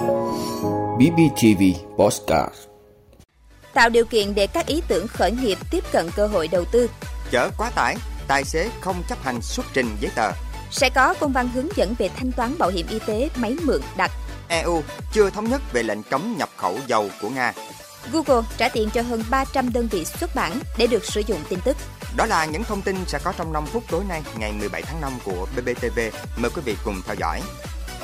BBTV Postcard Tạo điều kiện để các ý tưởng khởi nghiệp tiếp cận cơ hội đầu tư. Chở quá tải, tài xế không chấp hành xuất trình giấy tờ. Sẽ có công văn hướng dẫn về thanh toán bảo hiểm y tế máy mượn đặt. EU chưa thống nhất về lệnh cấm nhập khẩu dầu của Nga. Google trả tiền cho hơn 300 đơn vị xuất bản để được sử dụng tin tức. Đó là những thông tin sẽ có trong 5 phút tối nay ngày 17 tháng 5 của BBTV. Mời quý vị cùng theo dõi.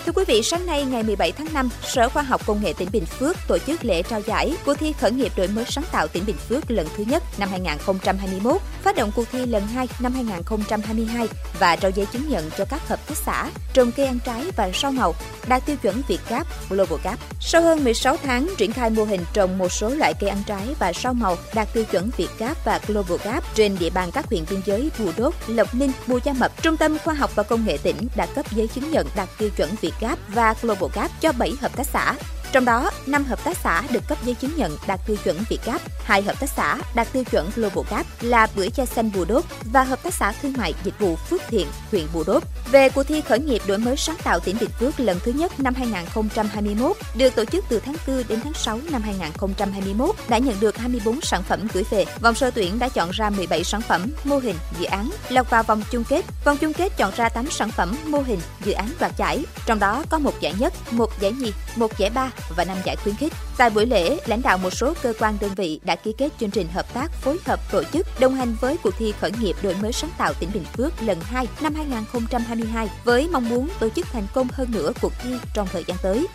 Thưa quý vị, sáng nay ngày 17 tháng 5, Sở Khoa học Công nghệ tỉnh Bình Phước tổ chức lễ trao giải cuộc thi khởi nghiệp đổi mới sáng tạo tỉnh Bình Phước lần thứ nhất năm 2021, phát động cuộc thi lần 2 năm 2022 và trao giấy chứng nhận cho các hợp tác xã trồng cây ăn trái và rau màu đạt tiêu chuẩn Việt Gap, Global Gap. Sau hơn 16 tháng triển khai mô hình trồng một số loại cây ăn trái và rau màu đạt tiêu chuẩn Việt Gap và Global Gap trên địa bàn các huyện biên giới Bù Đốt, Lộc Ninh, Bù Gia Mập, Trung tâm Khoa học và Công nghệ tỉnh đã cấp giấy chứng nhận đạt tiêu chuẩn Việt Việt Gap và Global Gap cho 7 hợp tác xã. Trong đó, 5 hợp tác xã được cấp giấy chứng nhận đạt tiêu chuẩn Việt Gap, 2 hợp tác xã đạt tiêu chuẩn Global Gap là Bưởi Cha Xanh Bù Đốt và Hợp tác xã Thương mại Dịch vụ Phước Thiện, huyện Bù Đốt. Về cuộc thi khởi nghiệp đổi mới sáng tạo tỉnh Bình Phước lần thứ nhất năm 2021, được tổ chức từ tháng 4 đến tháng 6 năm 2021, đã nhận được 24 sản phẩm gửi về. Vòng sơ tuyển đã chọn ra 17 sản phẩm, mô hình, dự án, lọt vào vòng chung kết. Vòng chung kết chọn ra 8 sản phẩm, mô hình, dự án đoạt giải. Trong đó có một giải nhất, một giải nhì, một giải ba và 5 giải khuyến khích. Tại buổi lễ, lãnh đạo một số cơ quan đơn vị đã ký kết chương trình hợp tác phối hợp tổ chức đồng hành với cuộc thi khởi nghiệp đổi mới sáng tạo tỉnh Bình Phước lần 2 năm 2022 với mong muốn tổ chức thành công hơn nữa cuộc thi trong thời gian tới.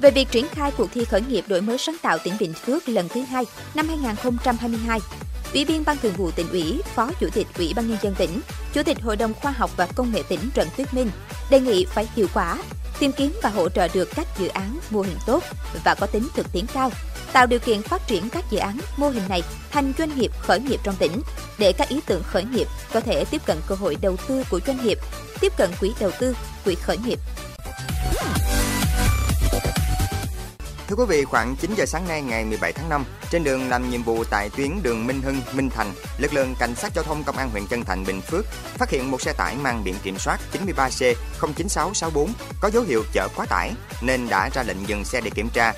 Về việc triển khai cuộc thi khởi nghiệp đổi mới sáng tạo tỉnh Bình Phước lần thứ hai năm 2022, Ủy viên Ban Thường vụ tỉnh ủy, Phó Chủ tịch Ủy ban nhân dân tỉnh, Chủ tịch Hội đồng Khoa học và Công nghệ tỉnh Trần Tuyết Minh đề nghị phải hiệu quả, tìm kiếm và hỗ trợ được các dự án mô hình tốt và có tính thực tiễn cao, tạo điều kiện phát triển các dự án mô hình này thành doanh nghiệp khởi nghiệp trong tỉnh để các ý tưởng khởi nghiệp có thể tiếp cận cơ hội đầu tư của doanh nghiệp, tiếp cận quỹ đầu tư, quỹ khởi nghiệp. Thưa quý vị, khoảng 9 giờ sáng nay ngày 17 tháng 5, trên đường làm nhiệm vụ tại tuyến đường Minh Hưng, Minh Thành, lực lượng cảnh sát giao thông công an huyện Chân Thành, Bình Phước phát hiện một xe tải mang biển kiểm soát 93C 09664 có dấu hiệu chở quá tải nên đã ra lệnh dừng xe để kiểm tra.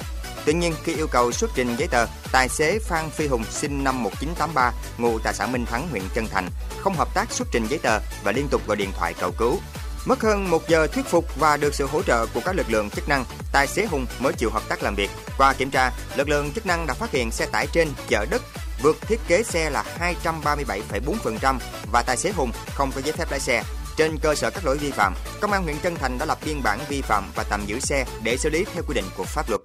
Tuy nhiên, khi yêu cầu xuất trình giấy tờ, tài xế Phan Phi Hùng sinh năm 1983, ngụ tại xã Minh Thắng, huyện Chân Thành, không hợp tác xuất trình giấy tờ và liên tục gọi điện thoại cầu cứu. Mất hơn một giờ thuyết phục và được sự hỗ trợ của các lực lượng chức năng, tài xế Hùng mới chịu hợp tác làm việc. Qua kiểm tra, lực lượng chức năng đã phát hiện xe tải trên chở đất vượt thiết kế xe là 237,4% và tài xế Hùng không có giấy phép lái xe. Trên cơ sở các lỗi vi phạm, Công an huyện Trân Thành đã lập biên bản vi phạm và tạm giữ xe để xử lý theo quy định của pháp luật.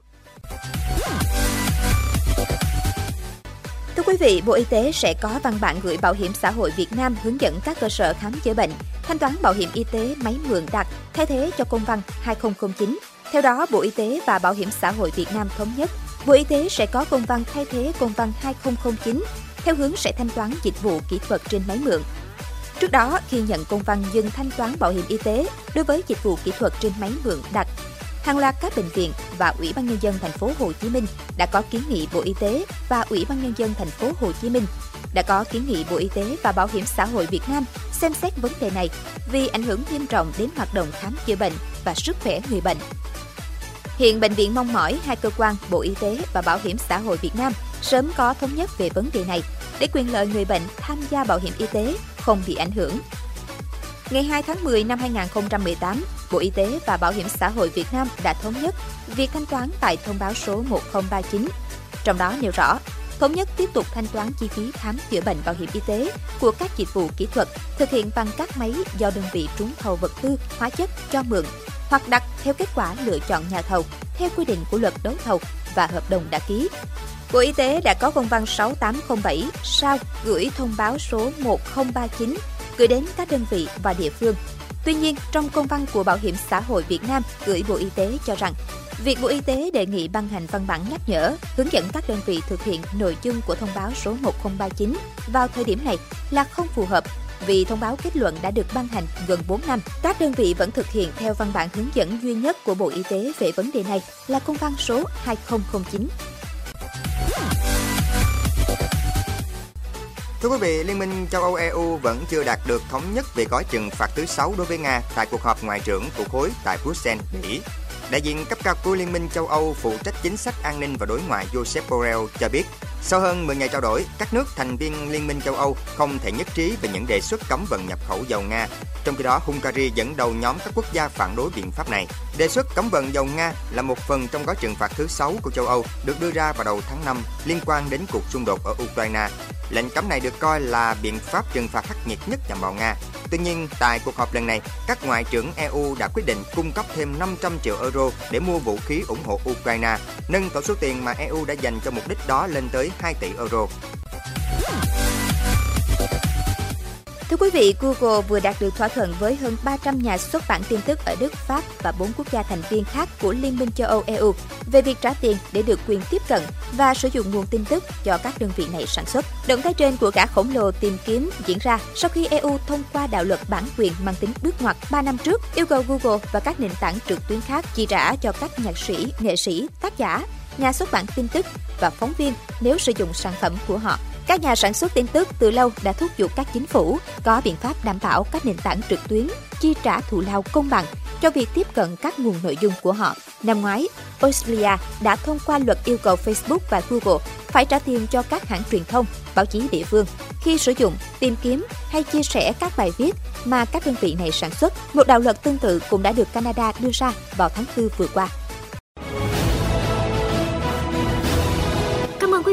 Thưa quý vị, Bộ Y tế sẽ có văn bản gửi Bảo hiểm xã hội Việt Nam hướng dẫn các cơ sở khám chữa bệnh, thanh toán bảo hiểm y tế máy mượn đặt thay thế cho công văn 2009. Theo đó, Bộ Y tế và Bảo hiểm xã hội Việt Nam thống nhất, Bộ Y tế sẽ có công văn thay thế công văn 2009 theo hướng sẽ thanh toán dịch vụ kỹ thuật trên máy mượn. Trước đó, khi nhận công văn dừng thanh toán bảo hiểm y tế đối với dịch vụ kỹ thuật trên máy mượn đặt, hàng loạt các bệnh viện và Ủy ban nhân dân thành phố Hồ Chí Minh đã có kiến nghị Bộ Y tế và Ủy ban nhân dân thành phố Hồ Chí Minh đã có kiến nghị Bộ Y tế và Bảo hiểm xã hội Việt Nam xem xét vấn đề này vì ảnh hưởng nghiêm trọng đến hoạt động khám chữa bệnh và sức khỏe người bệnh. Hiện bệnh viện mong mỏi hai cơ quan Bộ Y tế và Bảo hiểm xã hội Việt Nam sớm có thống nhất về vấn đề này để quyền lợi người bệnh tham gia bảo hiểm y tế không bị ảnh hưởng. Ngày 2 tháng 10 năm 2018, Bộ Y tế và Bảo hiểm xã hội Việt Nam đã thống nhất việc thanh toán tại thông báo số 1039. Trong đó nêu rõ, thống nhất tiếp tục thanh toán chi phí khám chữa bệnh bảo hiểm y tế của các dịch vụ kỹ thuật thực hiện bằng các máy do đơn vị trúng thầu vật tư, hóa chất cho mượn hoặc đặt theo kết quả lựa chọn nhà thầu theo quy định của luật đấu thầu và hợp đồng đã ký. Bộ Y tế đã có công văn 6807 sao gửi thông báo số 1039 gửi đến các đơn vị và địa phương. Tuy nhiên, trong công văn của Bảo hiểm xã hội Việt Nam gửi Bộ Y tế cho rằng, việc Bộ Y tế đề nghị ban hành văn bản nhắc nhở, hướng dẫn các đơn vị thực hiện nội dung của thông báo số 1039 vào thời điểm này là không phù hợp vì thông báo kết luận đã được ban hành gần 4 năm, các đơn vị vẫn thực hiện theo văn bản hướng dẫn duy nhất của Bộ Y tế về vấn đề này là công văn số 2009. Thưa quý vị, Liên minh châu Âu EU vẫn chưa đạt được thống nhất về gói trừng phạt thứ 6 đối với Nga tại cuộc họp ngoại trưởng của khối tại Bruxelles, Bỉ. Đại diện cấp cao của Liên minh châu Âu phụ trách chính sách an ninh và đối ngoại Josep Borrell cho biết, sau hơn 10 ngày trao đổi, các nước thành viên Liên minh châu Âu không thể nhất trí về những đề xuất cấm vận nhập khẩu dầu Nga. Trong khi đó, Hungary dẫn đầu nhóm các quốc gia phản đối biện pháp này. Đề xuất cấm vận dầu Nga là một phần trong gói trừng phạt thứ 6 của châu Âu được đưa ra vào đầu tháng 5 liên quan đến cuộc xung đột ở Ukraine. Lệnh cấm này được coi là biện pháp trừng phạt khắc nghiệt nhất nhằm vào Nga. Tuy nhiên, tại cuộc họp lần này, các ngoại trưởng EU đã quyết định cung cấp thêm 500 triệu euro để mua vũ khí ủng hộ Ukraine, nâng tổng số tiền mà EU đã dành cho mục đích đó lên tới 2 tỷ euro. Thưa quý vị, Google vừa đạt được thỏa thuận với hơn 300 nhà xuất bản tin tức ở Đức, Pháp và 4 quốc gia thành viên khác của Liên minh châu Âu EU về việc trả tiền để được quyền tiếp cận và sử dụng nguồn tin tức do các đơn vị này sản xuất. Động thái trên của cả khổng lồ tìm kiếm diễn ra sau khi EU thông qua đạo luật bản quyền mang tính bước ngoặt 3 năm trước, yêu cầu Google và các nền tảng trực tuyến khác chi trả cho các nhạc sĩ, nghệ sĩ, tác giả, nhà xuất bản tin tức và phóng viên nếu sử dụng sản phẩm của họ. Các nhà sản xuất tin tức từ lâu đã thúc giục các chính phủ có biện pháp đảm bảo các nền tảng trực tuyến chi trả thù lao công bằng cho việc tiếp cận các nguồn nội dung của họ. Năm ngoái, Australia đã thông qua luật yêu cầu Facebook và Google phải trả tiền cho các hãng truyền thông, báo chí địa phương khi sử dụng, tìm kiếm hay chia sẻ các bài viết mà các đơn vị này sản xuất. Một đạo luật tương tự cũng đã được Canada đưa ra vào tháng 4 vừa qua.